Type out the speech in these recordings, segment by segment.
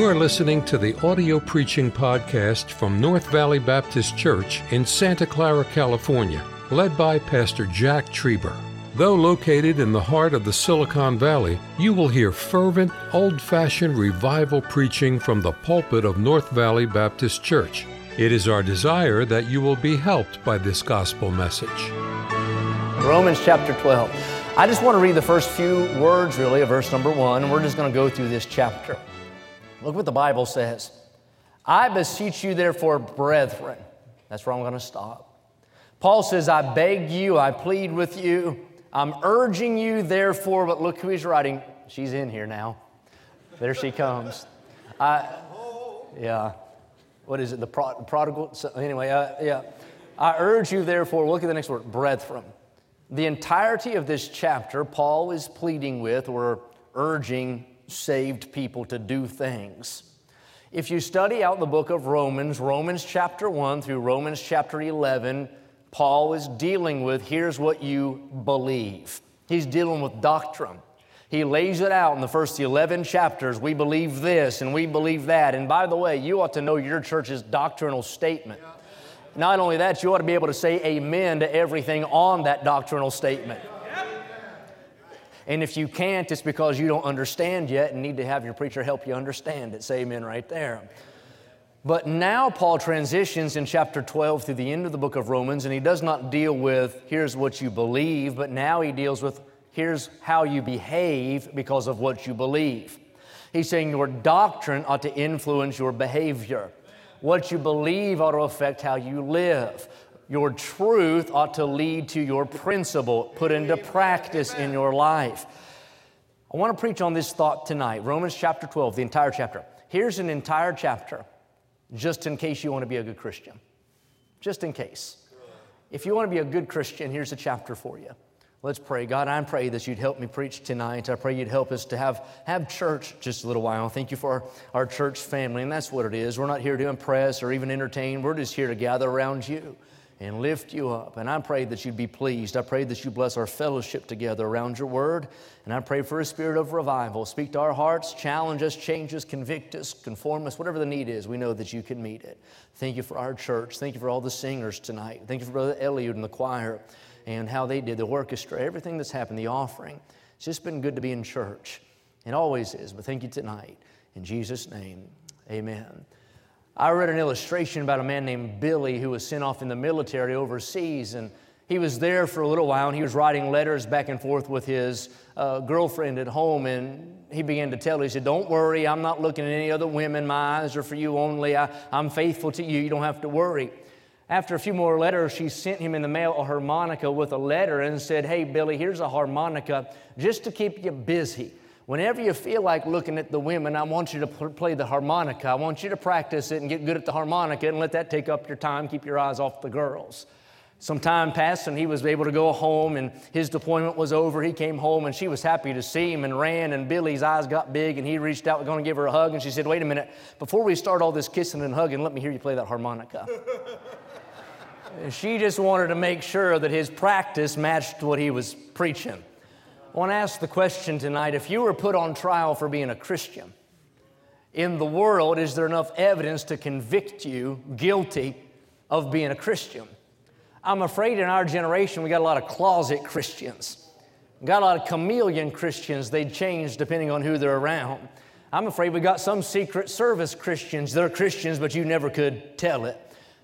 You are listening to the audio preaching podcast from North Valley Baptist Church in Santa Clara, California, led by Pastor Jack Trieber. Though located in the heart of the Silicon Valley, you will hear fervent, old fashioned revival preaching from the pulpit of North Valley Baptist Church. It is our desire that you will be helped by this gospel message. Romans chapter 12. I just want to read the first few words, really, of verse number one, and we're just going to go through this chapter. Look what the Bible says. I beseech you, therefore, brethren. That's where I'm going to stop. Paul says, I beg you, I plead with you, I'm urging you, therefore, but look who he's writing. She's in here now. There she comes. I, yeah. What is it? The prodigal? So anyway, uh, yeah. I urge you, therefore, look at the next word, brethren. The entirety of this chapter, Paul is pleading with or urging saved people to do things. If you study out the book of Romans, Romans chapter 1 through Romans chapter 11, Paul is dealing with here's what you believe. He's dealing with doctrine. He lays it out in the first 11 chapters. We believe this and we believe that. And by the way, you ought to know your church's doctrinal statement. Not only that, you ought to be able to say amen to everything on that doctrinal statement. And if you can't, it's because you don't understand yet and need to have your preacher help you understand it. Say amen right there. But now Paul transitions in chapter 12 through the end of the book of Romans, and he does not deal with here's what you believe, but now he deals with here's how you behave because of what you believe. He's saying your doctrine ought to influence your behavior. What you believe ought to affect how you live. Your truth ought to lead to your principle put into practice in your life. I want to preach on this thought tonight Romans chapter 12, the entire chapter. Here's an entire chapter just in case you want to be a good Christian. Just in case. If you want to be a good Christian, here's a chapter for you. Let's pray. God, I pray that you'd help me preach tonight. I pray you'd help us to have, have church just a little while. Thank you for our, our church family, and that's what it is. We're not here to impress or even entertain, we're just here to gather around you and lift you up. And I pray that you'd be pleased. I pray that you bless our fellowship together around your word. And I pray for a spirit of revival. Speak to our hearts, challenge us, change us, convict us, conform us, whatever the need is, we know that you can meet it. Thank you for our church. Thank you for all the singers tonight. Thank you for Brother Eliud and the choir and how they did the orchestra, everything that's happened, the offering. It's just been good to be in church. It always is. But thank you tonight. In Jesus' name, amen. I read an illustration about a man named Billy who was sent off in the military overseas, and he was there for a little while, and he was writing letters back and forth with his uh, girlfriend at home, and he began to tell her, he said, Don't worry, I'm not looking at any other women. My eyes are for you only. I, I'm faithful to you. You don't have to worry. After a few more letters, she sent him in the mail a harmonica with a letter and said, Hey, Billy, here's a harmonica just to keep you busy. Whenever you feel like looking at the women, I want you to play the harmonica. I want you to practice it and get good at the harmonica and let that take up your time. Keep your eyes off the girls. Some time passed and he was able to go home and his deployment was over. He came home and she was happy to see him and ran and Billy's eyes got big and he reached out, going to give her a hug and she said, Wait a minute, before we start all this kissing and hugging, let me hear you play that harmonica. she just wanted to make sure that his practice matched what he was preaching. I want to ask the question tonight if you were put on trial for being a Christian, in the world, is there enough evidence to convict you guilty of being a Christian? I'm afraid in our generation we got a lot of closet Christians. We got a lot of chameleon Christians. They change depending on who they're around. I'm afraid we got some secret service Christians. They're Christians, but you never could tell it.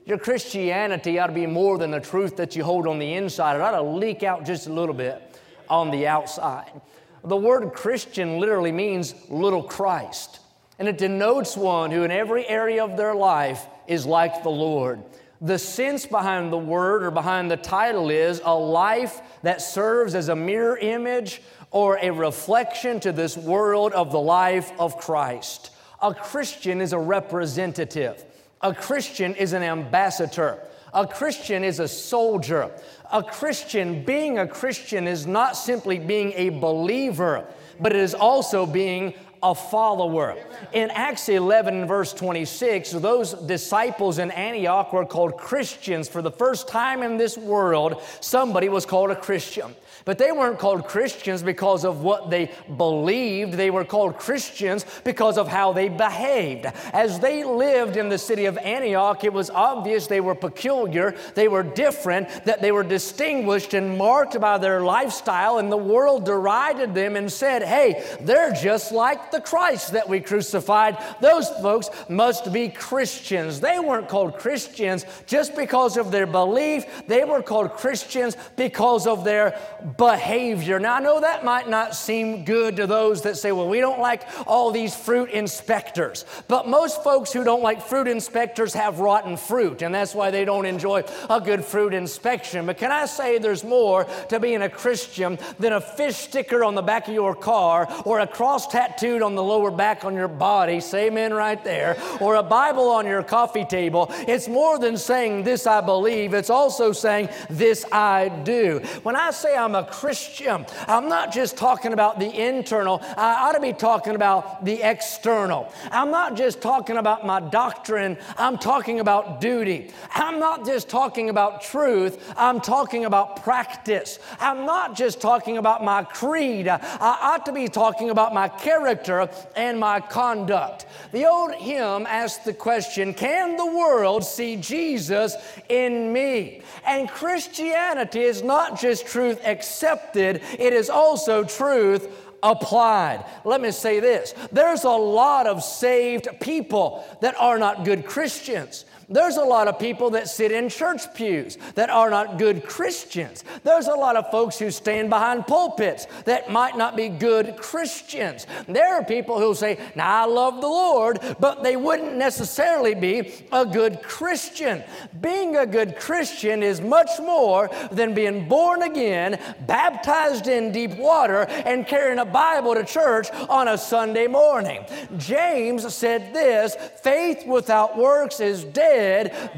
Your Christianity ought to be more than the truth that you hold on the inside. It ought to leak out just a little bit on the outside. The word Christian literally means little Christ, and it denotes one who, in every area of their life, is like the Lord. The sense behind the word or behind the title is a life that serves as a mirror image or a reflection to this world of the life of Christ. A Christian is a representative, a Christian is an ambassador. A Christian is a soldier. A Christian, being a Christian, is not simply being a believer, but it is also being a follower. In Acts 11, verse 26, those disciples in Antioch were called Christians. For the first time in this world, somebody was called a Christian. But they weren't called Christians because of what they believed. They were called Christians because of how they behaved. As they lived in the city of Antioch, it was obvious they were peculiar, they were different, that they were distinguished and marked by their lifestyle, and the world derided them and said, Hey, they're just like the Christ that we crucified. Those folks must be Christians. They weren't called Christians just because of their belief, they were called Christians because of their behavior. Now, I know that might not seem good to those that say, well, we don't like all these fruit inspectors. But most folks who don't like fruit inspectors have rotten fruit, and that's why they don't enjoy a good fruit inspection. But can I say there's more to being a Christian than a fish sticker on the back of your car or a cross tattooed on the lower back on your body? Say amen right there. Or a Bible on your coffee table. It's more than saying, This I believe, it's also saying, This I do. When I say I'm a Christian. I'm not just talking about the internal, I ought to be talking about the external. I'm not just talking about my doctrine, I'm talking about duty. I'm not just talking about truth, I'm talking about practice. I'm not just talking about my creed, I ought to be talking about my character and my conduct. The old hymn asks the question Can the world see Jesus in me? And Christianity is not just truth accepted, it is also truth applied. Let me say this there's a lot of saved people that are not good Christians. There's a lot of people that sit in church pews that are not good Christians. There's a lot of folks who stand behind pulpits that might not be good Christians. There are people who say, Now I love the Lord, but they wouldn't necessarily be a good Christian. Being a good Christian is much more than being born again, baptized in deep water, and carrying a Bible to church on a Sunday morning. James said this faith without works is dead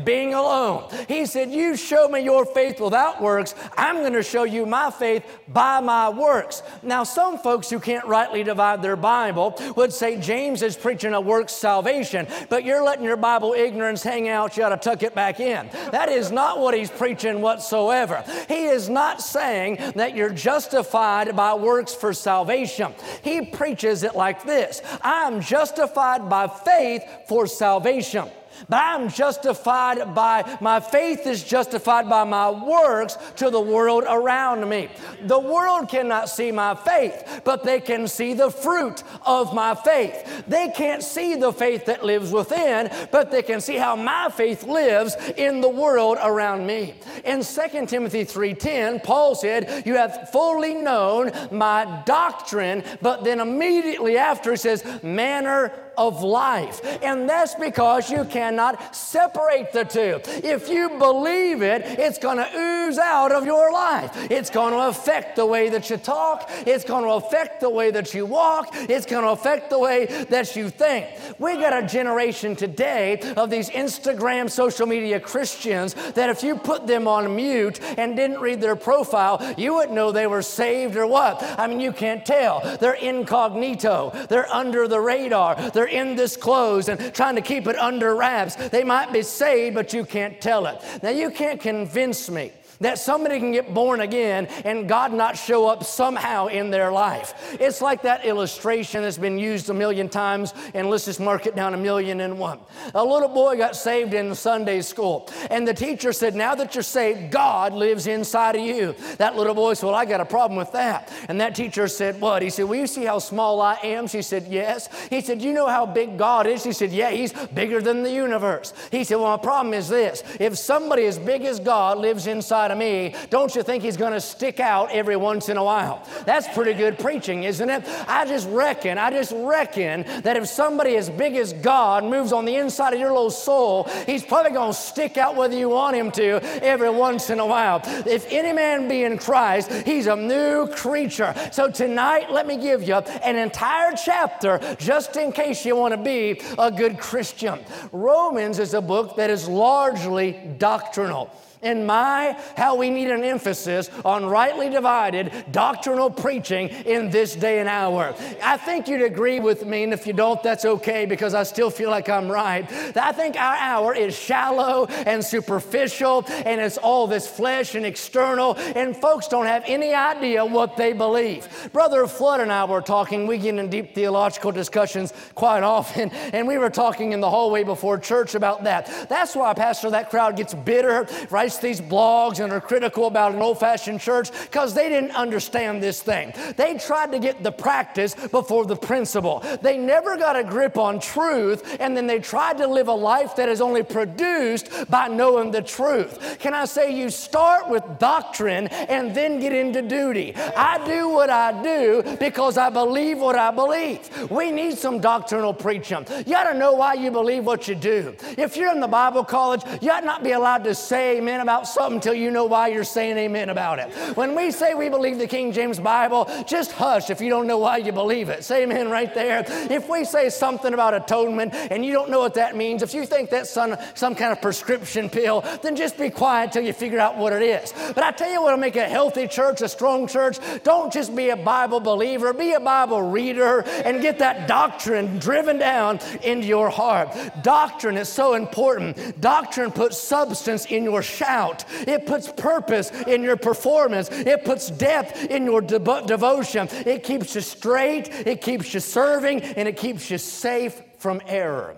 being alone. He said, You show me your faith without works, I'm going to show you my faith by my works. Now, some folks who can't rightly divide their Bible would say James is preaching a works salvation, but you're letting your Bible ignorance hang out, you ought to tuck it back in. That is not what he's preaching whatsoever. He is not saying that you're justified by works for salvation. He preaches it like this I'm justified by faith for salvation. But I'm justified by, my faith is justified by my works to the world around me. The world cannot see my faith, but they can see the fruit of my faith. They can't see the faith that lives within, but they can see how my faith lives in the world around me. In 2 Timothy 3:10, Paul said, "You have fully known my doctrine," but then immediately after he says, "manner of life. And that's because you cannot separate the two. If you believe it, it's going to ooze out of your life. It's going to affect the way that you talk, it's going to affect the way that you walk, it's going to affect the way that you think. We got a generation today of these Instagram social media Christians that if you put them on mute and didn't read their profile, you wouldn't know they were saved or what. I mean, you can't tell. They're incognito, they're under the radar, they're in this clothes and trying to keep it under wraps. They might be saved, but you can't tell it. Now, you can't convince me that somebody can get born again and God not show up somehow in their life. It's like that illustration that's been used a million times, and let's just mark it down a million and one. A little boy got saved in Sunday school, and the teacher said, Now that you're saved, God lives inside of you. That little boy said, Well, I got a problem with that. And that teacher said, What? He said, Well, you see how small I am? She said, Yes. He said, You know how big God is? She said, Yeah, he's bigger than the universe. He said, Well, my problem is this if somebody as big as God lives inside of me, don't you think he's going to stick out every once in a while? That's pretty good preaching, isn't it? I just reckon, I just reckon that if somebody as big as God moves on the inside of your little soul, he's probably going to stick out whether you want him to every once in a while. If any man be in Christ, he's a new creature. So tonight, let me give you an entire chapter just in case you want to be a good Christian. Romans is a book that is largely doctrinal. And my, how we need an emphasis on rightly divided doctrinal preaching in this day and hour. I think you'd agree with me, and if you don't, that's okay because I still feel like I'm right. I think our hour is shallow and superficial, and it's all this flesh and external, and folks don't have any idea what they believe. Brother Flood and I were talking, we get in deep theological discussions quite often, and we were talking in the hallway before church about that. That's why, Pastor, that crowd gets bitter, writes these blogs, and are critical about an old fashioned church because they didn't understand this thing. They tried to get the practice before the principle. They never got a grip on truth, and then they tried to live a life that is only produced by knowing the truth. Can I say you start with doctrine and then get into duty? I do what I do because I believe what I believe. We need some doctrinal preaching. You got to know why you believe what you do. If you're in the Bible college, you ought not be allowed to say amen about something until you know why you're saying amen about it. When we say we believe the King James Bible, just hush if you don't know why you believe it. Say amen right there. If we say something about atonement and you don't know what that means, if you think that's some, some kind of prescription pill, then just be quiet till you figure out what it is. But I tell you what will make a healthy church, a strong church. Don't just be a Bible believer, be a Bible reader and get that doctrine driven down into your heart. Doctrine is so important. Doctrine puts substance in your shout, it puts purpose in your performance, it puts depth in your de- devotion. It keeps you straight, it keeps you serving, and it keeps you safe from error.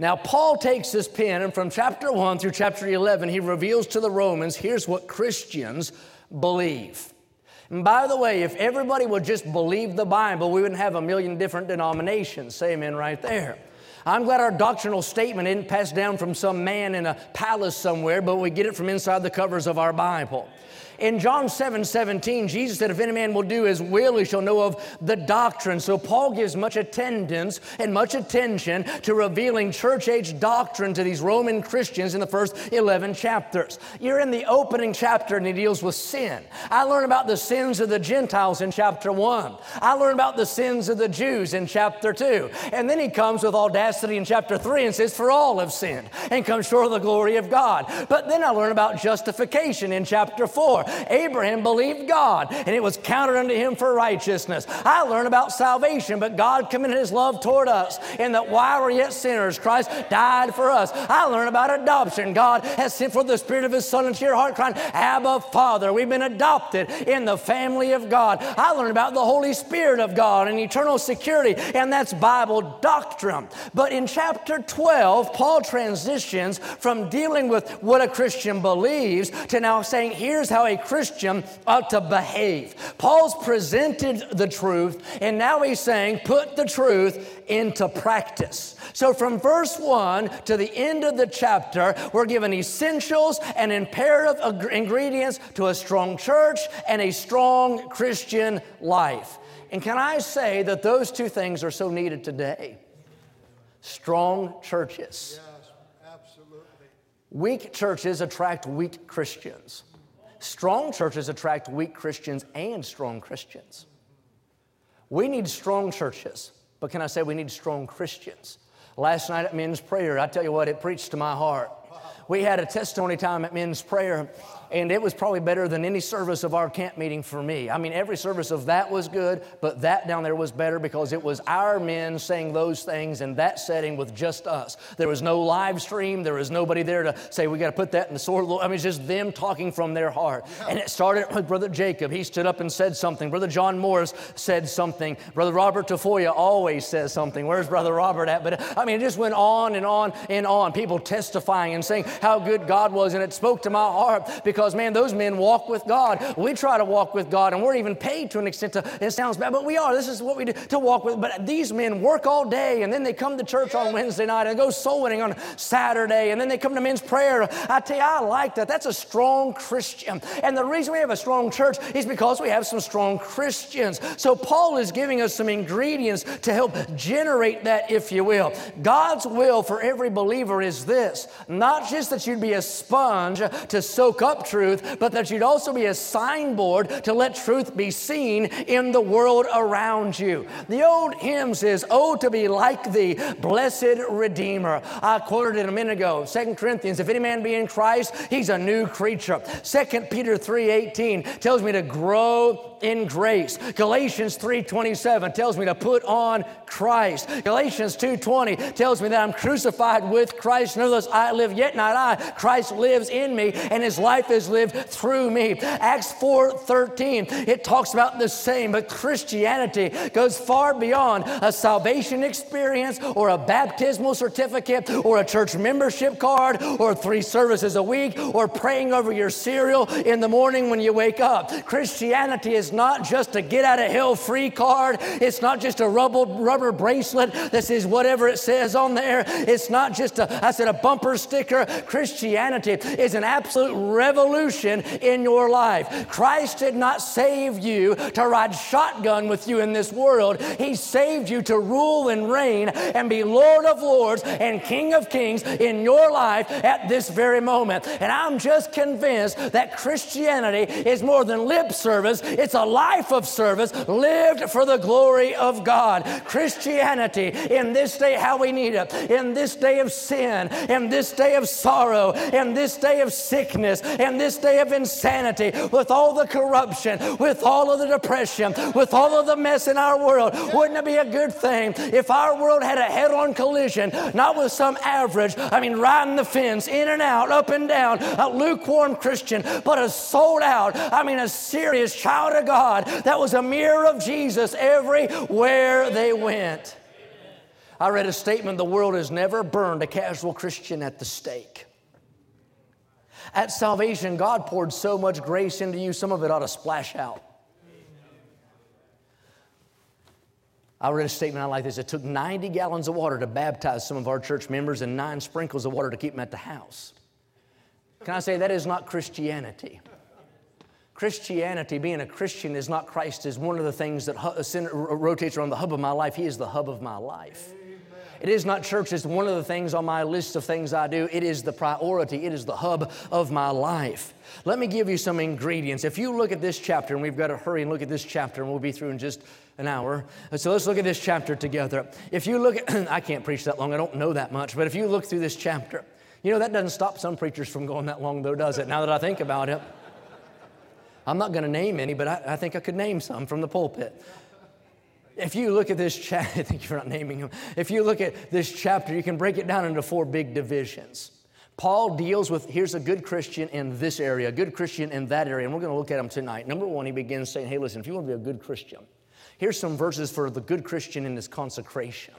Now, Paul takes this pen, and from chapter 1 through chapter 11, he reveals to the Romans here's what Christians believe. And by the way, if everybody would just believe the Bible, we wouldn't have a million different denominations. Say amen right there. I'm glad our doctrinal statement isn't passed down from some man in a palace somewhere, but we get it from inside the covers of our Bible. In John 7 17, Jesus said, If any man will do his will, he shall know of the doctrine. So Paul gives much attendance and much attention to revealing church age doctrine to these Roman Christians in the first 11 chapters. You're in the opening chapter and he deals with sin. I learn about the sins of the Gentiles in chapter 1. I learn about the sins of the Jews in chapter 2. And then he comes with audacity in chapter 3 and says, For all have sinned and come short of the glory of God. But then I learn about justification in chapter 4. Abraham believed God, and it was counted unto him for righteousness. I learned about salvation, but God commended his love toward us, and that while we're yet sinners, Christ died for us. I learned about adoption. God has sent forth the Spirit of His Son into your heart, crying, Abba, Father. We've been adopted in the family of God. I learned about the Holy Spirit of God and eternal security, and that's Bible doctrine. But in chapter 12, Paul transitions from dealing with what a Christian believes to now saying, here's how a Christian ought to behave. Paul's presented the truth, and now he's saying, put the truth into practice. So, from verse 1 to the end of the chapter, we're given essentials and imperative ingredients to a strong church and a strong Christian life. And can I say that those two things are so needed today? Strong churches. Yes, absolutely. Weak churches attract weak Christians. Strong churches attract weak Christians and strong Christians. We need strong churches, but can I say we need strong Christians? Last night at men's prayer, I tell you what, it preached to my heart. We had a testimony time at men's prayer, and it was probably better than any service of our camp meeting for me. I mean, every service of that was good, but that down there was better because it was our men saying those things in that setting with just us. There was no live stream, there was nobody there to say, we got to put that in the sword. I mean, it's just them talking from their heart. And it started with Brother Jacob. He stood up and said something. Brother John Morris said something. Brother Robert Tafoya always says something. Where's Brother Robert at? But I mean, it just went on and on and on. People testifying and saying how good God was. And it spoke to my heart because because, man, those men walk with God. We try to walk with God, and we're even paid to an extent to, it sounds bad, but we are. This is what we do to walk with. But these men work all day, and then they come to church on Wednesday night and go soul winning on Saturday, and then they come to men's prayer. I tell you, I like that. That's a strong Christian. And the reason we have a strong church is because we have some strong Christians. So Paul is giving us some ingredients to help generate that, if you will. God's will for every believer is this not just that you'd be a sponge to soak up truth, but that you'd also be a signboard to let truth be seen in the world around you. The old hymn says, Oh, to be like thee, blessed Redeemer. I quoted it a minute ago, 2 Corinthians, if any man be in Christ, he's a new creature. 2 Peter 3.18 tells me to grow in grace. Galatians 3:27 tells me to put on Christ. Galatians 2:20 tells me that I'm crucified with Christ. Nevertheless, I live yet not I. Christ lives in me, and his life is lived through me. Acts 4:13, it talks about the same, but Christianity goes far beyond a salvation experience or a baptismal certificate or a church membership card or three services a week or praying over your cereal in the morning when you wake up. Christianity is not just a get out of hell free card. It's not just a rubber, bracelet that says whatever it says on there. It's not just a, I said, a bumper sticker. Christianity is an absolute revolution in your life. Christ did not save you to ride shotgun with you in this world. He saved you to rule and reign and be Lord of Lords and King of Kings in your life at this very moment. And I'm just convinced that Christianity is more than lip service, it's a life of service lived for the glory of God. Christianity in this day, how we need it, in this day of sin, in this day of sorrow, in this day of sickness, in this day of insanity, with all the corruption, with all of the depression, with all of the mess in our world, wouldn't it be a good thing if our world had a head on collision, not with some average, I mean, riding the fence, in and out, up and down, a lukewarm Christian, but a sold out, I mean, a serious child of God that was a mirror of Jesus everywhere they went. I read a statement the world has never burned a casual Christian at the stake. At salvation, God poured so much grace into you, some of it ought to splash out. I read a statement I like this. It took 90 gallons of water to baptize some of our church members and nine sprinkles of water to keep them at the house. Can I say that is not Christianity? Christianity, being a Christian, is not Christ, is one of the things that uh, uh, rotates around the hub of my life. He is the hub of my life. It is not church, it's one of the things on my list of things I do. It is the priority, it is the hub of my life. Let me give you some ingredients. If you look at this chapter, and we've got to hurry and look at this chapter, and we'll be through in just an hour. So let's look at this chapter together. If you look at, I can't preach that long, I don't know that much, but if you look through this chapter, you know, that doesn't stop some preachers from going that long, though, does it? Now that I think about it. I'm not going to name any, but I, I, think I could name some from the pulpit. If you look at this chapter, I think you're not naming them. If you look at this chapter, you can break it down into four big divisions. Paul deals with here's a good Christian in this area, a good Christian in that area, and we're going to look at them tonight. Number one, he begins saying, Hey, listen, if you want to be a good Christian, here's some verses for the good Christian in his consecration.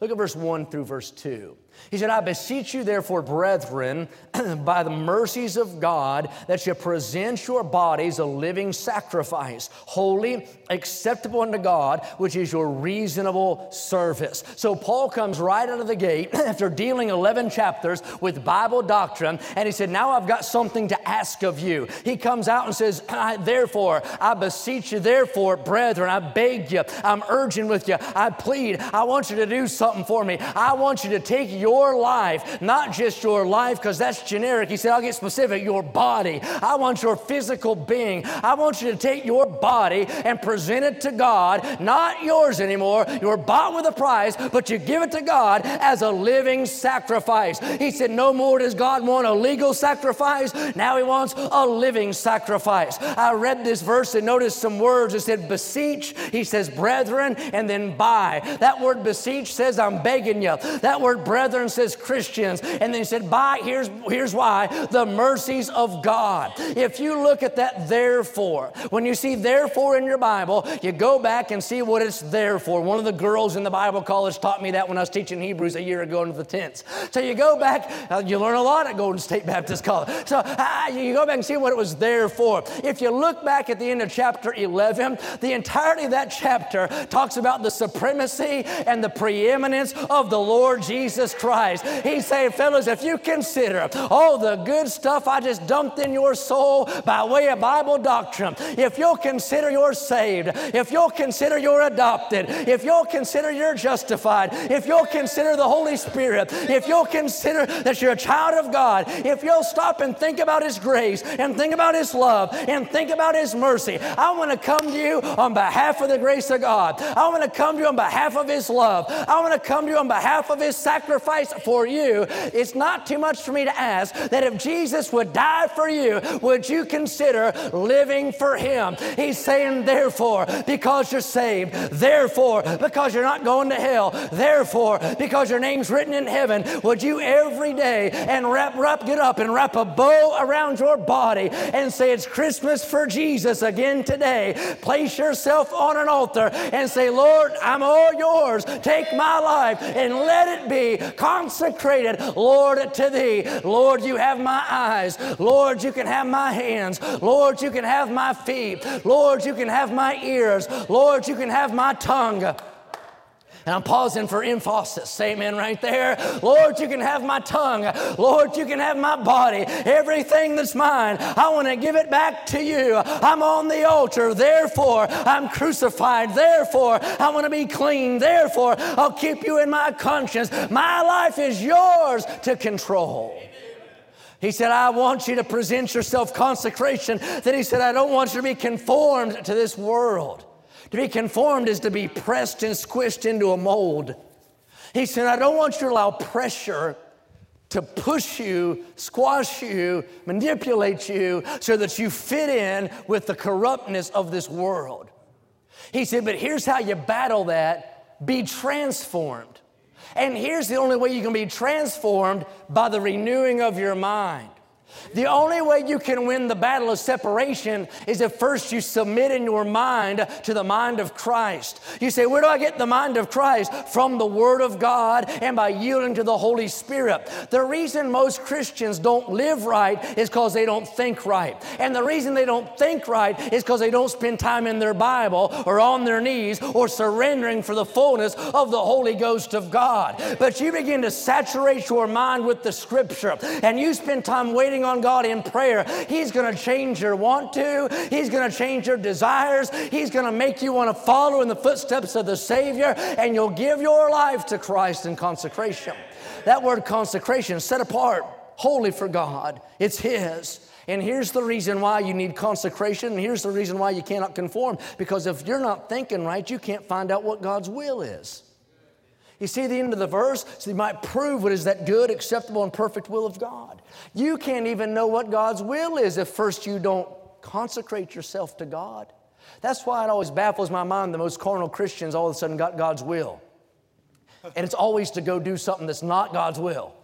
Look at verse 1 through verse 2. He said, I beseech you, therefore, brethren, by the mercies of God, that you present your bodies a living sacrifice, holy, acceptable unto God, which is your reasonable service. So Paul comes right out of the gate after dealing 11 chapters with Bible doctrine, and he said, Now I've got something to ask of you. He comes out and says, Therefore, I beseech you, therefore, brethren, I beg you, I'm urging with you, I plead, I want you to do something for me. I want you to take your your life, not just your life, because that's generic. He said, I'll get specific, your body. I want your physical being. I want you to take your body and present it to God, not yours anymore. You're bought with a price, but you give it to God as a living sacrifice. He said, No more does God want a legal sacrifice. Now He wants a living sacrifice. I read this verse and noticed some words. It said, Beseech. He says, Brethren, and then buy. That word beseech says, I'm begging you. That word brethren brethren says Christians. And then he said, by, here's, here's why the mercies of God. If you look at that therefore, when you see therefore in your Bible, you go back and see what it's there for. One of the girls in the Bible college taught me that when I was teaching Hebrews a year ago in the tents. So you go back, uh, you learn a lot at Golden State Baptist College. So uh, you go back and see what it was there for. If you look back at the end of chapter 11, the entirety of that chapter talks about the supremacy and the preeminence of the Lord Jesus Christ. He's saying, fellas, if you consider all the good stuff I just dumped in your soul by way of Bible doctrine, if you'll consider you're saved, if you'll consider you're adopted, if you'll consider you're justified, if you'll consider the Holy Spirit, if you'll consider that you're a child of God, if you'll stop and think about His grace and think about His love and think about His mercy, I want to come to you on behalf of the grace of God. I want to come to you on behalf of His love. I want to come to you on behalf of His sacrifice for you. It's not too much for me to ask that if Jesus would die for you, would you consider living for Him? He's saying, therefore, because you're saved, therefore, because you're not going to hell, therefore, because your name's written in heaven, would you every day and wrap, wrap, get up and wrap a bow around your body and say, It's Christmas for Jesus again today. Place yourself on an altar and say, Lord, I'm all yours. Take my life and let it be consecrated, Lord, to thee. Lord, you have my eyes. Lord, you can have my hands. Lord, you can have my feet. Lord, you can have my ears. Lord, you can have my tongue. And I'm pausing for emphasis. Amen, right there. Lord, you can have my tongue. Lord, you can have my body. Everything that's mine, I want to give it back to you. I'm on the altar. Therefore, I'm crucified. Therefore, I want to be clean. Therefore, I'll keep you in my conscience. My life is yours to control. He said, I want you to present yourself consecration. Then he said, I don't want you to be conformed to this world. To be conformed is to be pressed and squished into a mold. He said, I don't want you to allow pressure to push you, squash you, manipulate you so that you fit in with the corruptness of this world. He said, but here's how you battle that be transformed. And here's the only way you can be transformed by the renewing of your mind. The only way you can win the battle of separation is if first you submit in your mind to the mind of Christ. You say, Where do I get the mind of Christ? From the Word of God and by yielding to the Holy Spirit. The reason most Christians don't live right is because they don't think right. And the reason they don't think right is because they don't spend time in their Bible or on their knees or surrendering for the fullness of the Holy Ghost of God. But you begin to saturate your mind with the Scripture and you spend time waiting on God in prayer, He's going to change your want to, He's going to change your desires, He's going to make you want to follow in the footsteps of the Savior, and you'll give your life to Christ in consecration. That word consecration, set apart, holy for God, it's His. And here's the reason why you need consecration, and here's the reason why you cannot conform. Because if you're not thinking right, you can't find out what God's will is. You see the end of the verse? So you might prove what is that good, acceptable, and perfect will of God. You can't even know what God's will is if first you don't consecrate yourself to God. That's why it always baffles my mind the most carnal Christians all of a sudden got God's will. And it's always to go do something that's not God's will.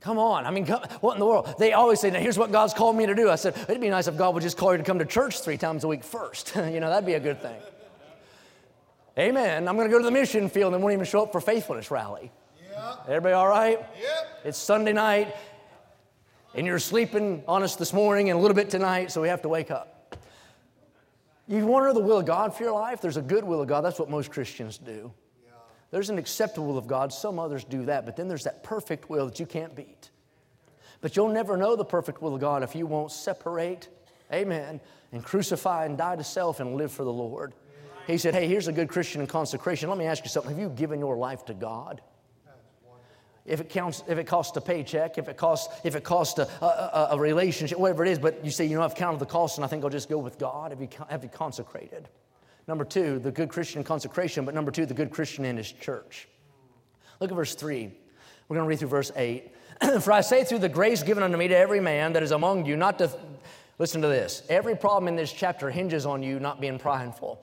Come on. I mean, come, what in the world? They always say, now here's what God's called me to do. I said, it'd be nice if God would just call you to come to church three times a week first. you know, that'd be a good thing. Amen. I'm going to go to the mission field and won't even show up for faithfulness rally. Yeah. Everybody all right? Yep. It's Sunday night, and you're sleeping on us this morning and a little bit tonight, so we have to wake up. You want to know the will of God for your life? There's a good will of God. That's what most Christians do. Yeah. There's an acceptable will of God. Some others do that, but then there's that perfect will that you can't beat. But you'll never know the perfect will of God if you won't separate, amen, and crucify and die to self and live for the Lord. He said, Hey, here's a good Christian in consecration. Let me ask you something. Have you given your life to God? If it, counts, if it costs a paycheck, if it costs, if it costs a, a, a relationship, whatever it is, but you say, you know, I've counted the cost and I think I'll just go with God. Have you, have you consecrated? Number two, the good Christian in consecration, but number two, the good Christian in his church. Look at verse three. We're going to read through verse eight. For I say through the grace given unto me to every man that is among you, not to, listen to this, every problem in this chapter hinges on you not being prideful.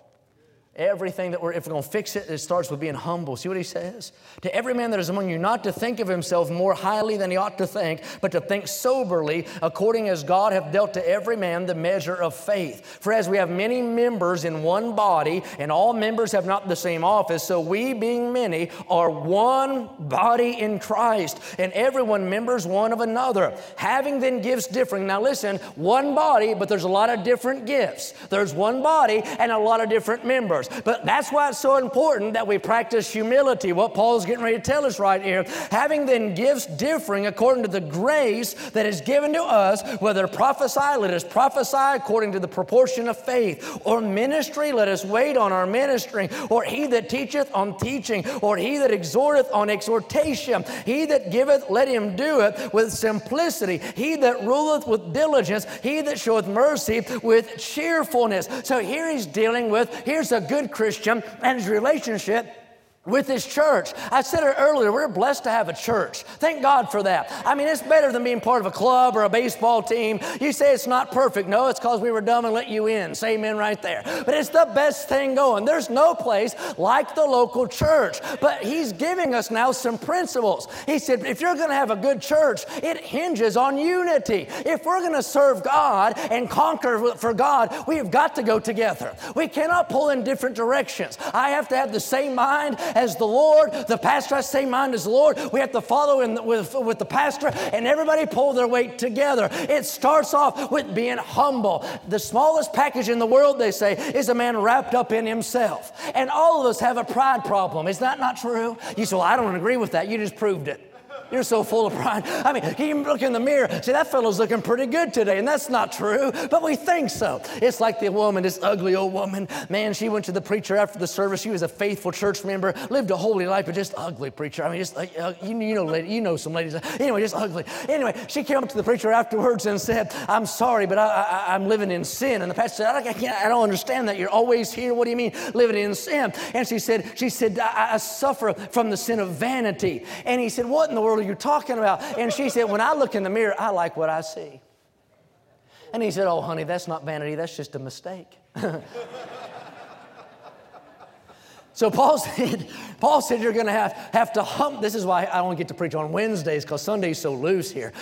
Everything that we're, if we're going to fix it, it starts with being humble. See what he says? To every man that is among you, not to think of himself more highly than he ought to think, but to think soberly, according as God hath dealt to every man the measure of faith. For as we have many members in one body, and all members have not the same office, so we, being many, are one body in Christ, and everyone members one of another, having then gifts differing. Now listen, one body, but there's a lot of different gifts. There's one body and a lot of different members. But that's why it's so important that we practice humility, what Paul's getting ready to tell us right here. Having then gifts differing according to the grace that is given to us, whether prophesy, let us prophesy according to the proportion of faith, or ministry, let us wait on our ministry, or he that teacheth on teaching, or he that exhorteth on exhortation. He that giveth, let him do it with simplicity. He that ruleth with diligence, he that showeth mercy with cheerfulness. So here he's dealing with here's a good Christian and his relationship with His church. I said it earlier, we're blessed to have a church. Thank God for that. I mean, it's better than being part of a club or a baseball team. You say it's not perfect. No, it's because we were dumb and let you in. Say amen right there. But it's the best thing going. There's no place like the local church. But He's giving us now some principles. He said, if you're going to have a good church, it hinges on unity. If we're going to serve God and conquer for God, we've got to go together. We cannot pull in different directions. I have to have the same mind as the Lord. The pastor has the same mind as the Lord. We have to follow in the, with, with the pastor, and everybody pull their weight together. It starts off with being humble. The smallest package in the world, they say, is a man wrapped up in himself. And all of us have a pride problem. Is that not true? You say, Well, I don't agree with that. You just proved it. You're so full of pride. I mean, you can look in the mirror, see, that fellow's looking pretty good today, and that's not true, but we think so. It's like the woman, this ugly old woman. Man, she went to the preacher after the service. She was a faithful church member, lived a holy life, but just ugly preacher. I mean, just, uh, you, you, know, lady, you know some ladies. Anyway, just ugly. Anyway, she came up to the preacher afterwards and said, I'm sorry, but I, am living in sin. And the pastor said, I, can't, I don't understand that. You're always here. What do you mean, living in sin? And she said, she said, I, I suffer from the sin of vanity. And he said, What in the world? World are you talking about? And she said, When I look in the mirror, I like what I see. And he said, Oh, honey, that's not vanity, that's just a mistake. so Paul said, Paul said you're going to have, have to hump. This is why I don't get to preach on Wednesdays because Sunday's so loose here.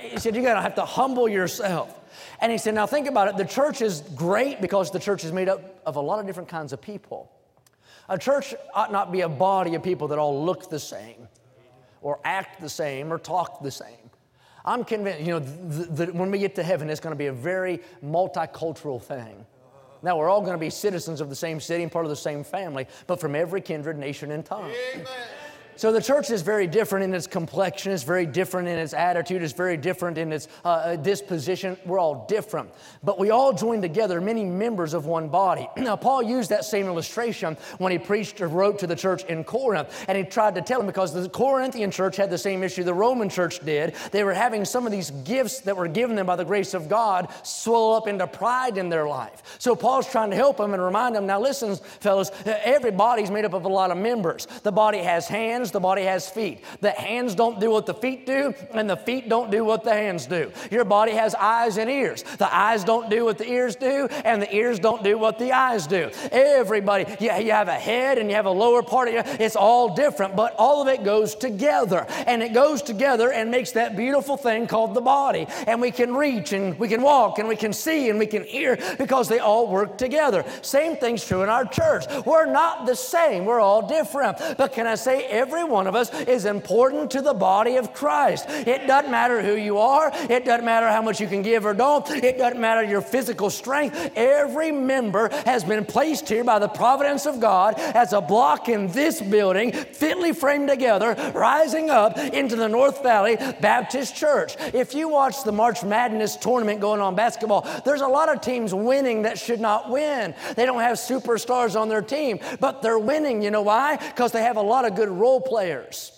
He said you're going to have to humble yourself. And he said, now think about it. The church is great because the church is made up of a lot of different kinds of people. A church ought not be a body of people that all look the same or act the same or talk the same. I'm convinced, you know, that when we get to heaven, it's going to be a very multicultural thing. Now, we're all going to be citizens of the same city and part of the same family, but from every kindred, nation, and tongue. Amen. So the church is very different in its complexion, it's very different in its attitude, it's very different in its uh, uh, disposition. We're all different. But we all join together, many members of one body. Now, Paul used that same illustration when he preached or wrote to the church in Corinth. And he tried to tell them because the Corinthian church had the same issue the Roman church did. They were having some of these gifts that were given them by the grace of God swell up into pride in their life. So Paul's trying to help them and remind them now, listen, fellas, every body's made up of a lot of members. The body has hands hands, the body has feet. The hands don't do what the feet do, and the feet don't do what the hands do. Your body has eyes and ears. The eyes don't do what the ears do, and the ears don't do what the eyes do. Everybody, yeah, you have a head and you have a lower part of you. It's all different, but all of it goes together. And it goes together and makes that beautiful thing called the body. And we can reach and we can walk and we can see and we can hear because they all work together. Same thing's true in our church. We're not the same, we're all different. But can I say, every every one of us is important to the body of Christ. It doesn't matter who you are, it doesn't matter how much you can give or don't, it doesn't matter your physical strength. Every member has been placed here by the providence of God as a block in this building, fitly framed together, rising up into the North Valley Baptist Church. If you watch the March Madness tournament going on basketball, there's a lot of teams winning that should not win. They don't have superstars on their team, but they're winning. You know why? Because they have a lot of good role players.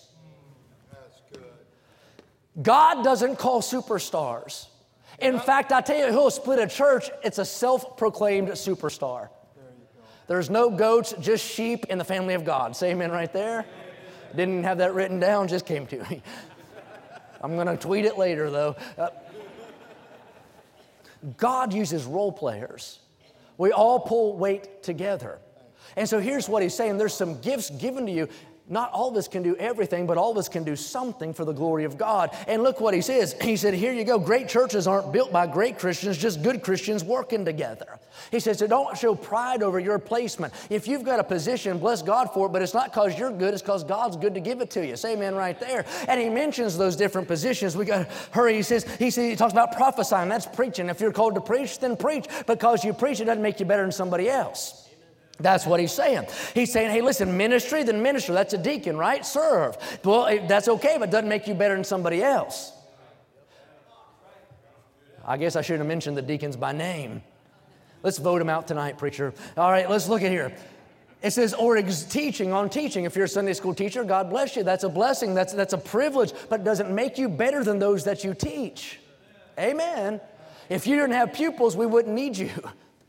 God doesn't call superstars. In fact, I tell you, who'll split a church, it's a self proclaimed superstar. There's no goats, just sheep in the family of God. Say amen right there. Didn't have that written down, just came to me. I'm going to tweet it later, though. Uh, God uses role players. We all pull weight together. And so here's what he's saying there's some gifts given to you not all of us can do everything, but all of us can do something for the glory of God. And look what he says. He said, Here you go. Great churches aren't built by great Christians, just good Christians working together. He says, So don't show pride over your placement. If you've got a position, bless God for it, but it's not because you're good, it's because God's good to give it to you. Say amen right there. And he mentions those different positions. We got to hurry. He says, he says, he talks about prophesying. That's preaching. If you're called to preach, then preach. Because you preach, it doesn't make you better than somebody else. That's what he's saying. He's saying, hey, listen, ministry, then minister. That's a deacon, right? Serve. Well, that's okay, but it doesn't make you better than somebody else. I guess I shouldn't have mentioned the deacons by name. Let's vote them out tonight, preacher. All right, let's look at here. It says, or ex- teaching on teaching. If you're a Sunday school teacher, God bless you. That's a blessing. That's, that's a privilege, but it doesn't make you better than those that you teach. Amen. If you didn't have pupils, we wouldn't need you.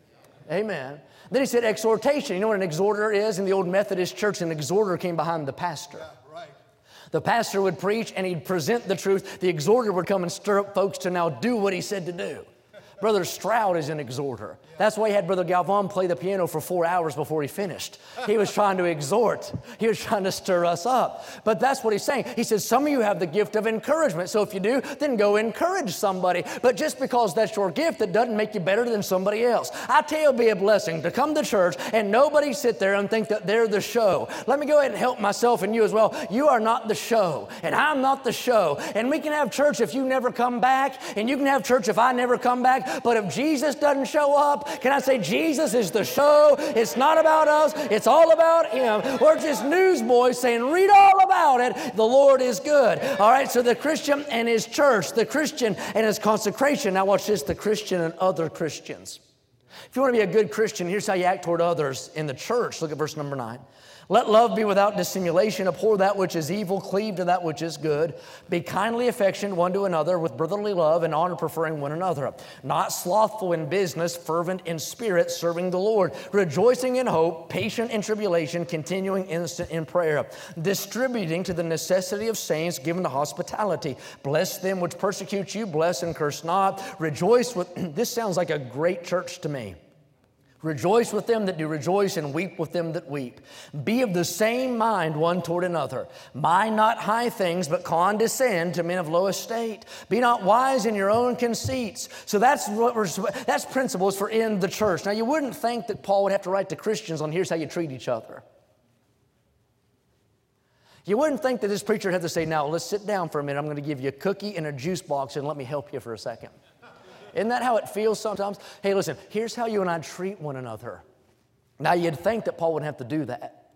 Amen. Then he said exhortation. You know what an exhorter is? In the old Methodist church, an exhorter came behind the pastor. Yeah, right. The pastor would preach and he'd present the truth. The exhorter would come and stir up folks to now do what he said to do. Brother Stroud is an exhorter. That's why he had Brother Galvan play the piano for four hours before he finished. He was trying to exhort, he was trying to stir us up. But that's what he's saying. He says, Some of you have the gift of encouragement. So if you do, then go encourage somebody. But just because that's your gift, that doesn't make you better than somebody else. I tell you, it'll be a blessing to come to church and nobody sit there and think that they're the show. Let me go ahead and help myself and you as well. You are not the show, and I'm not the show. And we can have church if you never come back, and you can have church if I never come back. But if Jesus doesn't show up, can I say Jesus is the show? It's not about us, it's all about Him. We're just newsboys saying, read all about it. The Lord is good. All right, so the Christian and his church, the Christian and his consecration. Now, watch this the Christian and other Christians. If you want to be a good Christian, here's how you act toward others in the church. Look at verse number nine. Let love be without dissimulation. Abhor that which is evil, cleave to that which is good. Be kindly affectioned one to another with brotherly love and honor, preferring one another. Not slothful in business, fervent in spirit, serving the Lord. Rejoicing in hope, patient in tribulation, continuing instant in prayer. Distributing to the necessity of saints, given to hospitality. Bless them which persecute you, bless and curse not. Rejoice with, this sounds like a great church to me. Rejoice with them that do rejoice and weep with them that weep. Be of the same mind one toward another. Mind not high things, but condescend to men of low estate. Be not wise in your own conceits. So that's what we're—that's principles for in the church. Now you wouldn't think that Paul would have to write to Christians on here's how you treat each other. You wouldn't think that this preacher have to say, now let's sit down for a minute. I'm going to give you a cookie and a juice box and let me help you for a second. Isn't that how it feels sometimes? Hey, listen, here's how you and I treat one another. Now, you'd think that Paul wouldn't have to do that.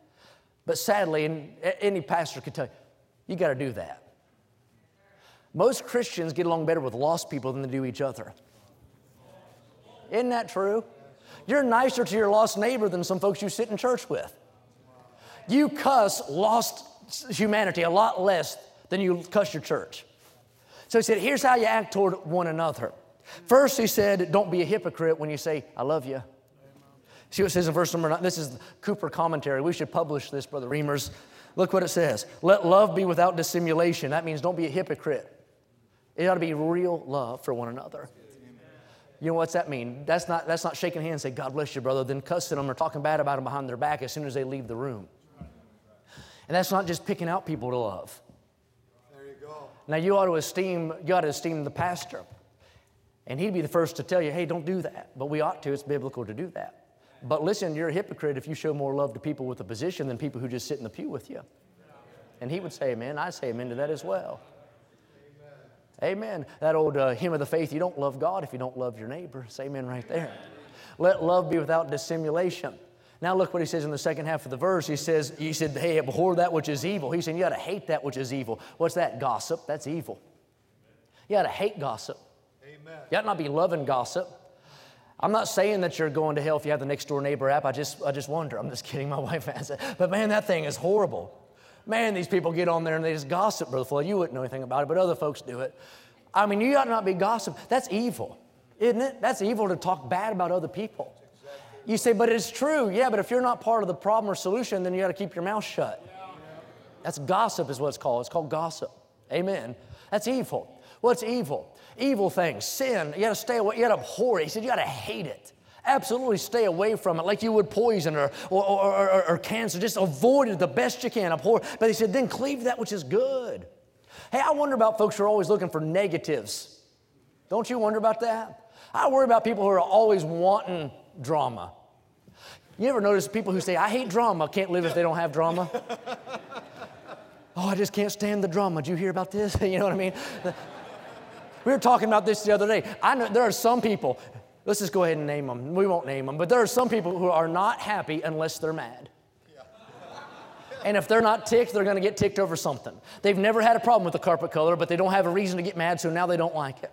But sadly, and any pastor could tell you, you got to do that. Most Christians get along better with lost people than they do each other. Isn't that true? You're nicer to your lost neighbor than some folks you sit in church with. You cuss lost humanity a lot less than you cuss your church. So he said, here's how you act toward one another. First, he said, Don't be a hypocrite when you say, I love you. See what it says in verse number nine? This is Cooper commentary. We should publish this, Brother Reamers. Look what it says. Let love be without dissimulation. That means don't be a hypocrite. It ought to be real love for one another. You know what's that mean? That's not, that's not shaking hands and say, God bless you, brother, then cussing them or talking bad about them behind their back as soon as they leave the room. And that's not just picking out people to love. There you go. Now you ought to esteem, you ought to esteem the pastor. And he'd be the first to tell you, hey, don't do that. But we ought to, it's biblical to do that. But listen, you're a hypocrite if you show more love to people with a position than people who just sit in the pew with you. And he would say amen. I say amen to that as well. Amen. That old uh, hymn of the faith, you don't love God if you don't love your neighbor. Say amen right there. Let love be without dissimulation. Now look what he says in the second half of the verse. He says, he said, hey, abhor that which is evil. He's saying you got to hate that which is evil. What's that? Gossip. That's evil. You got to hate gossip. You ought not be loving gossip. I'm not saying that you're going to hell if you have the next door neighbor app. I just, I just wonder. I'm just kidding. My wife has it. But man, that thing is horrible. Man, these people get on there and they just gossip, Brother Floyd. You wouldn't know anything about it, but other folks do it. I mean, you ought not be gossip. That's evil, isn't it? That's evil to talk bad about other people. You say, but it's true. Yeah, but if you're not part of the problem or solution, then you got to keep your mouth shut. That's gossip, is what it's called. It's called gossip. Amen. That's evil. What's evil? evil things, sin. You got to stay away. You got to abhor it. He said you got to hate it. Absolutely stay away from it like you would poison or, or, or, or, or cancer. Just avoid it the best you can. Abhor. But he said, then cleave that which is good. Hey, I wonder about folks who are always looking for negatives. Don't you wonder about that? I worry about people who are always wanting drama. You ever notice people who say, I hate drama, can't live if they don't have drama? oh, I just can't stand the drama. Did you hear about this? you know what I mean? We were talking about this the other day. I know there are some people, Let's just go ahead and name them. We won't name them, but there are some people who are not happy unless they're mad. And if they're not ticked, they're going to get ticked over something. They've never had a problem with the carpet color, but they don't have a reason to get mad, so now they don't like it.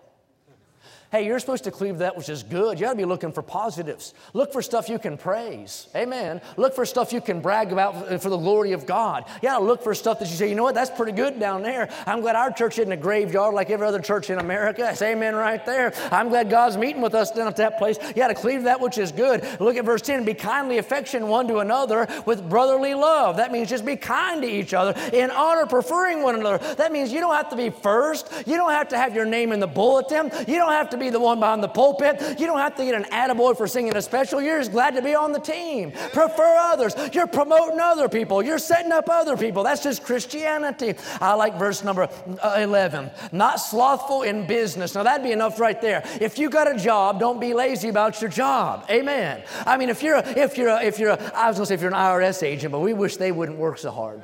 Hey, you're supposed to cleave that which is good. You ought to be looking for positives. Look for stuff you can praise. Amen. Look for stuff you can brag about for the glory of God. You ought to look for stuff that you say, you know what, that's pretty good down there. I'm glad our church isn't a graveyard like every other church in America. That's amen right there. I'm glad God's meeting with us down at that place. You ought to cleave that which is good. Look at verse 10 be kindly affection one to another with brotherly love. That means just be kind to each other in honor, preferring one another. That means you don't have to be first. You don't have to have your name in the bulletin. You don't have to be the one behind the pulpit. You don't have to get an attaboy for singing a special. You're just glad to be on the team. Prefer others. You're promoting other people. You're setting up other people. That's just Christianity. I like verse number uh, 11. Not slothful in business. Now, that'd be enough right there. If you got a job, don't be lazy about your job. Amen. I mean, if you're, a, if you're, a, if you're, a, I was going to say if you're an IRS agent, but we wish they wouldn't work so hard.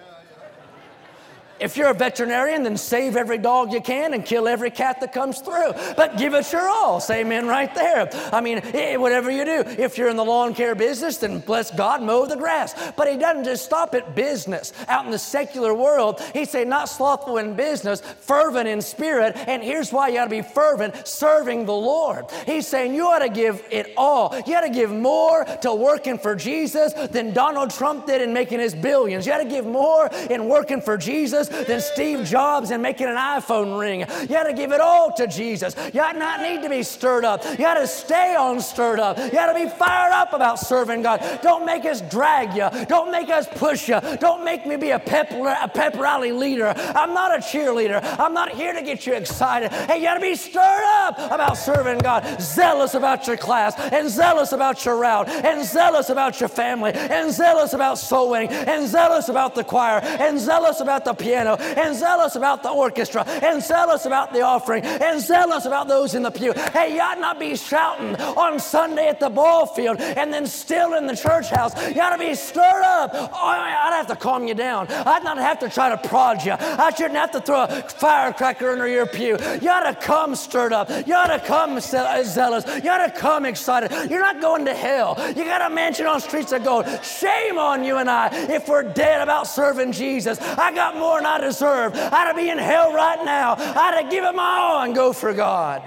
If you're a veterinarian, then save every dog you can and kill every cat that comes through. But give it your all. Say amen right there. I mean, eh, whatever you do. If you're in the lawn care business, then bless God, mow the grass. But he doesn't just stop at business. Out in the secular world, he say not slothful in business, fervent in spirit. And here's why you ought to be fervent, serving the Lord. He's saying you ought to give it all. You ought to give more to working for Jesus than Donald Trump did in making his billions. You ought to give more in working for Jesus than Steve Jobs and making an iPhone ring. You got to give it all to Jesus. You ought not need to be stirred up. You got to stay on stirred up. You got to be fired up about serving God. Don't make us drag you. Don't make us push you. Don't make me be a pep, a pep rally leader. I'm not a cheerleader. I'm not here to get you excited. Hey, you got to be stirred up about serving God, zealous about your class, and zealous about your route, and zealous about your family, and zealous about winning, and zealous about the choir, and zealous about the piano piano, and zealous about the orchestra, and zealous about the offering, and zealous about those in the pew. Hey, you ought not be shouting on Sunday at the ball field and then still in the church house. You ought to be stirred up. Oh, I'd have to calm you down. I'd not have to try to prod you. I shouldn't have to throw a firecracker under your pew. You ought to come stirred up. You ought to come zealous. You ought to come excited. You're not going to hell. You got a mansion on streets of gold. Shame on you and I if we're dead about serving Jesus. I got more I deserve. I ought to be in hell right now. I ought to give it my all and go for God.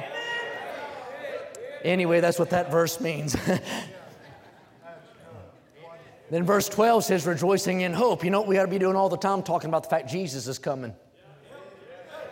Anyway, that's what that verse means. then verse 12 says, rejoicing in hope. You know what we ought to be doing all the time? Talking about the fact Jesus is coming.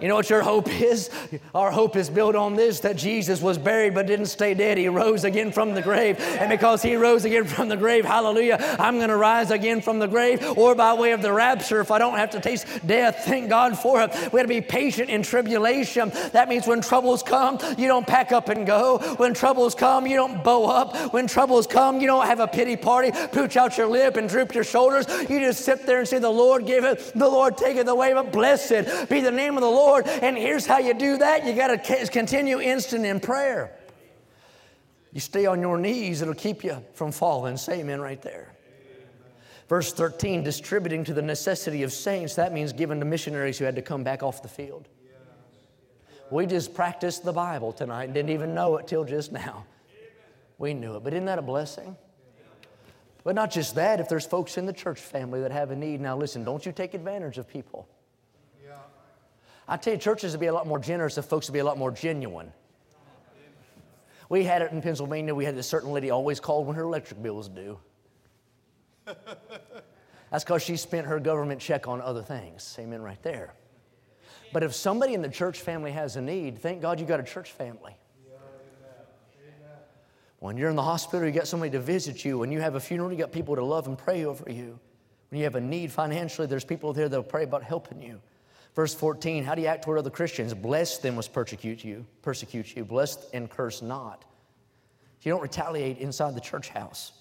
You know what your hope is? Our hope is built on this that Jesus was buried but didn't stay dead. He rose again from the grave. And because he rose again from the grave, hallelujah, I'm going to rise again from the grave or by way of the rapture if I don't have to taste death. Thank God for it. We have to be patient in tribulation. That means when troubles come, you don't pack up and go. When troubles come, you don't bow up. When troubles come, you don't have a pity party, pooch out your lip and droop your shoulders. You just sit there and say, The Lord give it, the Lord take it away, but blessed be the name of the Lord Lord. And here's how you do that you got to continue instant in prayer. You stay on your knees, it'll keep you from falling. Say amen right there. Verse 13, distributing to the necessity of saints, that means giving to missionaries who had to come back off the field. We just practiced the Bible tonight and didn't even know it till just now. We knew it, but isn't that a blessing? But not just that, if there's folks in the church family that have a need, now listen, don't you take advantage of people. I tell you, churches would be a lot more generous if folks would be a lot more genuine. We had it in Pennsylvania. We had a certain lady always called when her electric bill was due. That's because she spent her government check on other things. Amen, right there. But if somebody in the church family has a need, thank God you got a church family. When you're in the hospital, you got somebody to visit you. When you have a funeral, you got people to love and pray over you. When you have a need financially, there's people there that'll pray about helping you. Verse 14, how do you act toward other Christians? Bless them which persecute you, persecute you. Bless and curse not. You don't retaliate inside the church house.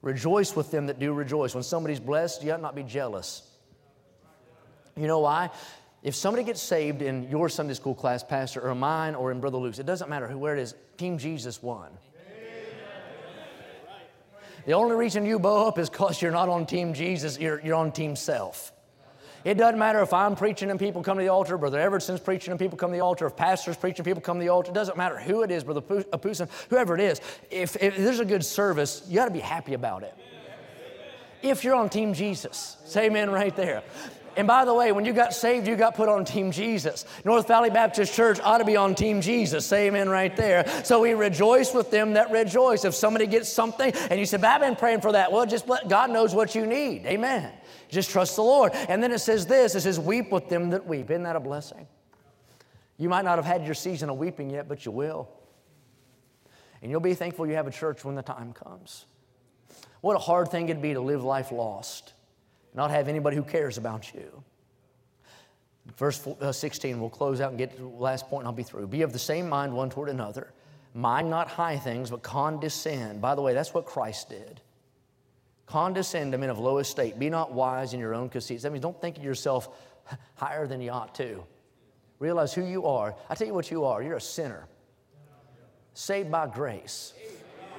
Rejoice with them that do rejoice. When somebody's blessed, you ought not be jealous. You know why? If somebody gets saved in your Sunday school class, Pastor, or mine, or in Brother Luke's, it doesn't matter who, where it is, Team Jesus won. The only reason you bow up is because you're not on Team Jesus, you're, you're on Team Self. It doesn't matter if I'm preaching and people come to the altar, Brother Everson's preaching and people come to the altar, if pastor's preaching people come to the altar. It doesn't matter who it is, Brother Apusin, uh, whoever it is. If, if there's a good service, you got to be happy about it. If you're on Team Jesus, say amen right there. And by the way, when you got saved, you got put on Team Jesus. North Valley Baptist Church ought to be on Team Jesus. Say amen right there. So we rejoice with them that rejoice. If somebody gets something and you say, I've been praying for that, well, just let God knows what you need. Amen. Just trust the Lord. And then it says this it says, weep with them that weep. Isn't that a blessing? You might not have had your season of weeping yet, but you will. And you'll be thankful you have a church when the time comes. What a hard thing it'd be to live life lost not have anybody who cares about you. Verse uh, 16, we'll close out and get to the last point and I'll be through. Be of the same mind one toward another. Mind not high things, but condescend. By the way, that's what Christ did. Condescend to men of low estate. Be not wise in your own conceits. That means don't think of yourself higher than you ought to. Realize who you are. I tell you what you are. You're a sinner, saved by grace.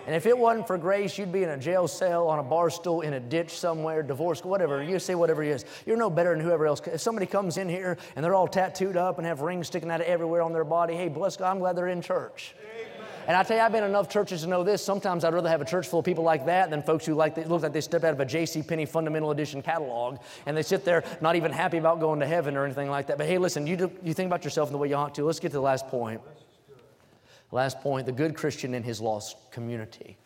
And if it wasn't for grace, you'd be in a jail cell, on a bar stool, in a ditch somewhere, divorced, whatever. You say whatever it is. You're no better than whoever else. If somebody comes in here and they're all tattooed up and have rings sticking out of everywhere on their body, hey, bless God, I'm glad they're in church. And I tell you, I've been in enough churches to know this. Sometimes I'd rather have a church full of people like that than folks who like look like they step out of a J.C. Penney Fundamental Edition catalog and they sit there not even happy about going to heaven or anything like that. But hey, listen, you, do, you think about yourself in the way you ought to. Let's get to the last point. Last point the good Christian in his lost community.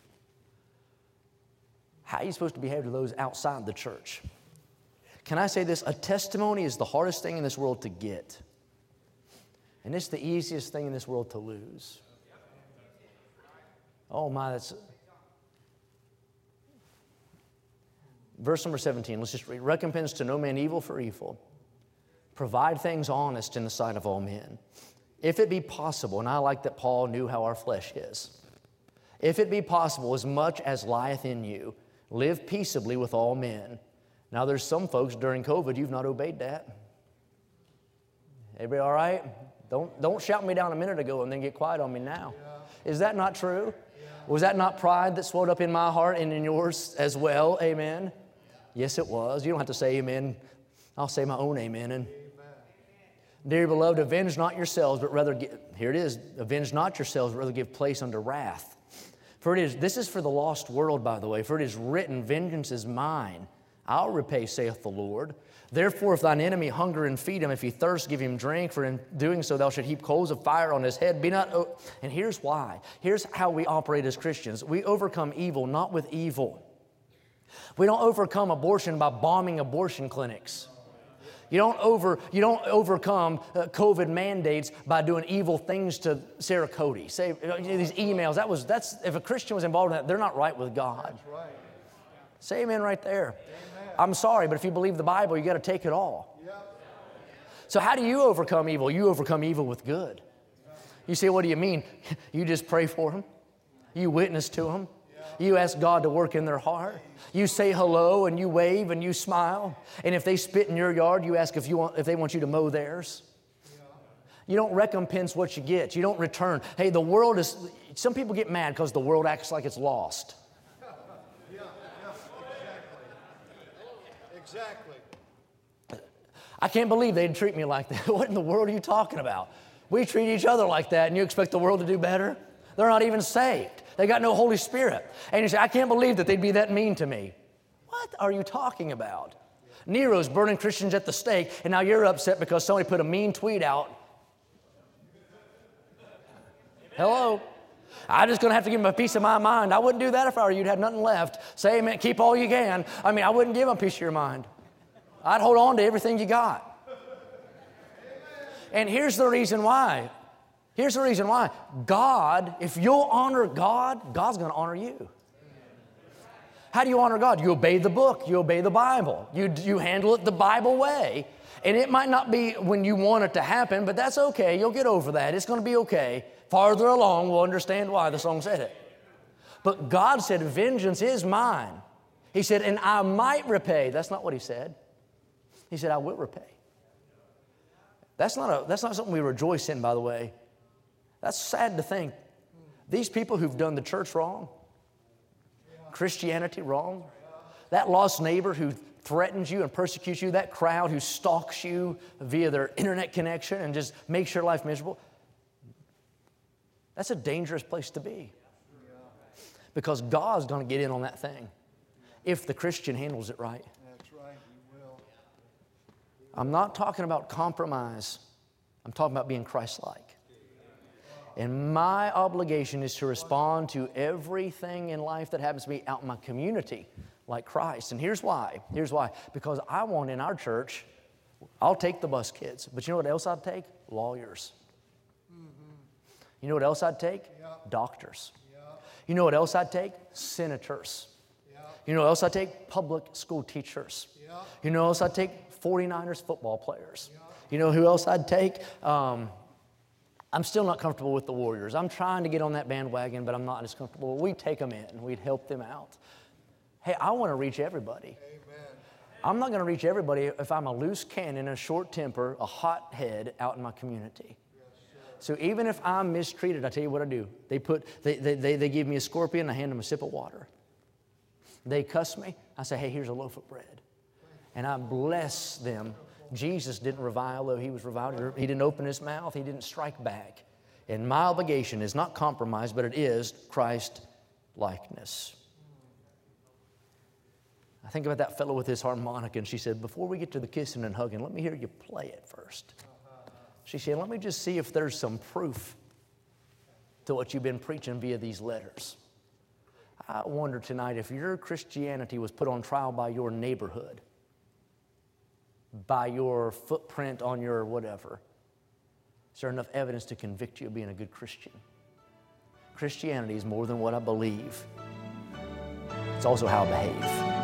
How are you supposed to behave to those outside the church? Can I say this? A testimony is the hardest thing in this world to get, and it's the easiest thing in this world to lose. Oh my, that's. Verse number 17, let's just read. Recompense to no man evil for evil. Provide things honest in the sight of all men. If it be possible, and I like that Paul knew how our flesh is. If it be possible, as much as lieth in you, Live peaceably with all men. Now, there's some folks during COVID, you've not obeyed that. Everybody all right? Don't, don't shout me down a minute ago and then get quiet on me now. Yeah. Is that not true? Was that not pride that swelled up in my heart and in yours as well? Amen. Yes, it was. You don't have to say amen. I'll say my own amen. And Dear beloved, avenge not yourselves, but rather, give, here it is, avenge not yourselves, but rather give place unto wrath. For it is, this is for the lost world, by the way, for it is written, Vengeance is mine. I'll repay, saith the Lord. Therefore, if thine enemy hunger and feed him, if he thirst, give him drink, for in doing so thou shalt heap coals of fire on his head. Be not, o-. and here's why. Here's how we operate as Christians we overcome evil not with evil. We don't overcome abortion by bombing abortion clinics. You don't, over, you don't overcome uh, COVID mandates by doing evil things to Sara Cody. Say these emails. That was that's if a Christian was involved in that, they're not right with God. Right. Say amen right there. Amen. I'm sorry, but if you believe the Bible, you got to take it all. So how do you overcome evil? You overcome evil with good. You say, what do you mean? You just pray for them. You witness to them. You ask God to work in their heart. You say hello and you wave and you smile. And if they spit in your yard, you ask if, you want, if they want you to mow theirs. You don't recompense what you get. You don't return. Hey, the world is, some people get mad because the world acts like it's lost. Yeah, yeah, exactly. I can't believe they'd treat me like that. what in the world are you talking about? We treat each other like that, and you expect the world to do better? They're not even saved. They got no Holy Spirit. And you say, I can't believe that they'd be that mean to me. What are you talking about? Nero's burning Christians at the stake, and now you're upset because somebody put a mean tweet out. Hello? I'm just gonna have to give him a piece of my mind. I wouldn't do that if I were you. You'd have nothing left. Say amen. Keep all you can. I mean, I wouldn't give him a piece of your mind. I'd hold on to everything you got. And here's the reason why Here's the reason why God, if you'll honor God, God's going to honor you. How do you honor God? You obey the book, you obey the Bible, you, you handle it the Bible way. And it might not be when you want it to happen, but that's okay. You'll get over that. It's going to be okay. Farther along, we'll understand why the song said it. But God said, Vengeance is mine. He said, And I might repay. That's not what He said. He said, I will repay. That's not, a, that's not something we rejoice in, by the way. That's sad to think. These people who've done the church wrong, Christianity wrong, that lost neighbor who threatens you and persecutes you, that crowd who stalks you via their internet connection and just makes your life miserable, that's a dangerous place to be. Because God's going to get in on that thing if the Christian handles it right. That's right, He will. I'm not talking about compromise, I'm talking about being Christ like. And my obligation is to respond to everything in life that happens to me out in my community like Christ. And here's why. Here's why. Because I want in our church, I'll take the bus kids, but you know what else I'd take? Lawyers. You know what else I'd take? Doctors. You know what else I'd take? Senators. You know what else I'd take? Public school teachers. You know what else I'd take? 49ers football players. You know who else I'd take? Um, I'm still not comfortable with the Warriors. I'm trying to get on that bandwagon, but I'm not as comfortable. We'd take them in, we'd help them out. Hey, I want to reach everybody. I'm not going to reach everybody if I'm a loose cannon, a short temper, a hot head out in my community. So even if I'm mistreated, I tell you what I do. They put, they, they, they, they give me a scorpion, I hand them a sip of water. They cuss me, I say, hey, here's a loaf of bread. And I bless them. Jesus didn't revile, though he was reviled. He didn't open his mouth, he didn't strike back. And my obligation is not compromise, but it is Christ likeness. I think about that fellow with his harmonica, and she said, Before we get to the kissing and hugging, let me hear you play it first. She said, Let me just see if there's some proof to what you've been preaching via these letters. I wonder tonight if your Christianity was put on trial by your neighborhood, by your footprint on your whatever. Is there enough evidence to convict you of being a good Christian? Christianity is more than what I believe, it's also how I behave.